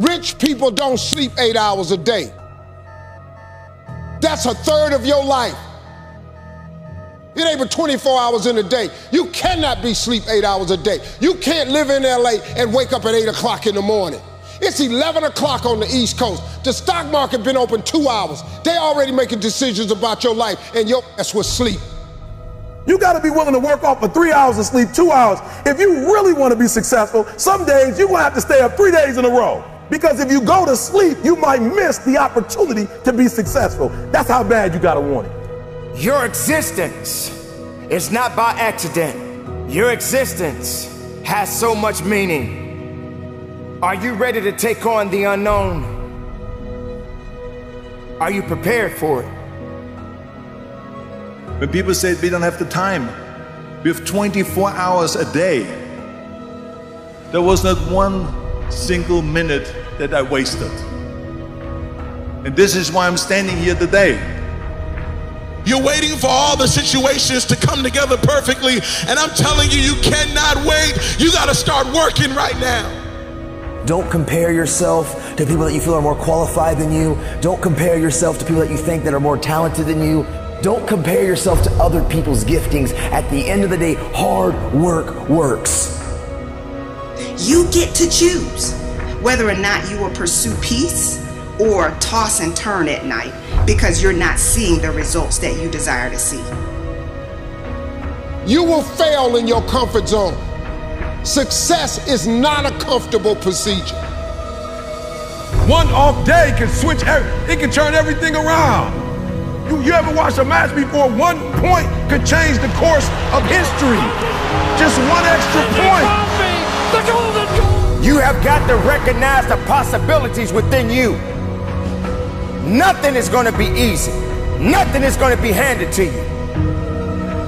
Rich people don't sleep eight hours a day. That's a third of your life. It ain't but 24 hours in a day. You cannot be sleep eight hours a day. You can't live in LA and wake up at 8 o'clock in the morning. It's 11 o'clock on the East Coast. The stock market been open two hours. They already making decisions about your life, and your ass was sleep. You got to be willing to work off for three hours of sleep, two hours. If you really want to be successful, some days you're going to have to stay up three days in a row. Because if you go to sleep, you might miss the opportunity to be successful. That's how bad you got to want it. Your existence is not by accident. Your existence has so much meaning. Are you ready to take on the unknown? Are you prepared for it? When people say we don't have the time, we have 24 hours a day. There was not one single minute that I wasted. And this is why I'm standing here today. You're waiting for all the situations to come together perfectly, and I'm telling you, you cannot wait. You got to start working right now. Don't compare yourself to people that you feel are more qualified than you. Don't compare yourself to people that you think that are more talented than you. Don't compare yourself to other people's giftings. At the end of the day, hard work works. You get to choose whether or not you will pursue peace or toss and turn at night because you're not seeing the results that you desire to see. You will fail in your comfort zone. Success is not a comfortable procedure. One off day can switch, it can turn everything around. You, you ever watch a match before? One point could change the course of history. Just one extra point. You have got to recognize the possibilities within you. Nothing is going to be easy. Nothing is going to be handed to you.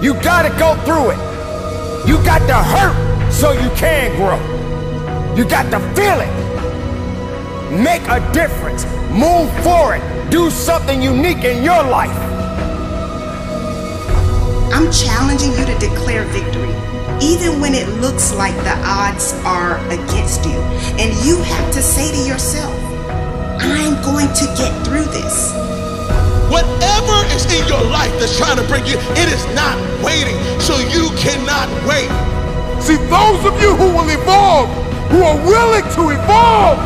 You got to go through it. You got to hurt so you can grow. You got to feel it. Make a difference. Move forward. Do something unique in your life. I'm challenging you to declare victory, even when it looks like the odds are against you. And you have to say to yourself, I'm going to get through this. Whatever is in your life that's trying to bring you, it is not waiting. So you cannot wait. See, those of you who will evolve, who are willing to evolve,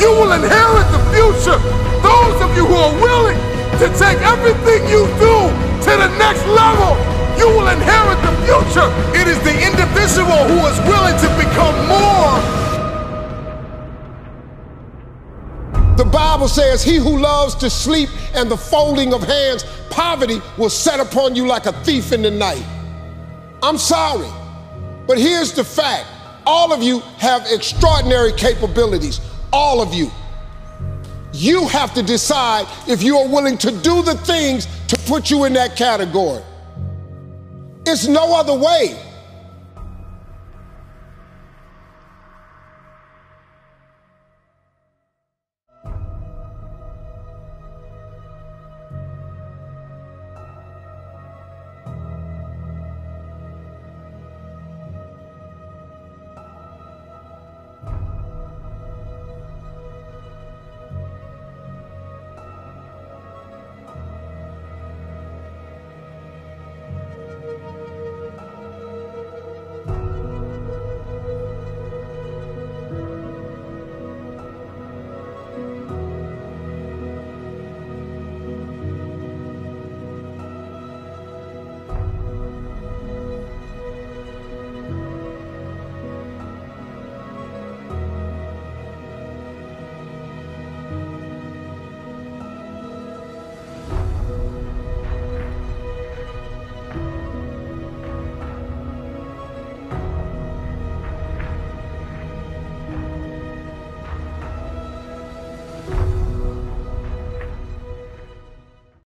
you will inherit the future. Those of you who are willing to take everything you do to the next level, you will inherit the future. It is the individual who is willing to become more. The Bible says, He who loves to sleep and the folding of hands, poverty will set upon you like a thief in the night. I'm sorry. But here's the fact all of you have extraordinary capabilities. All of you. You have to decide if you are willing to do the things to put you in that category. It's no other way.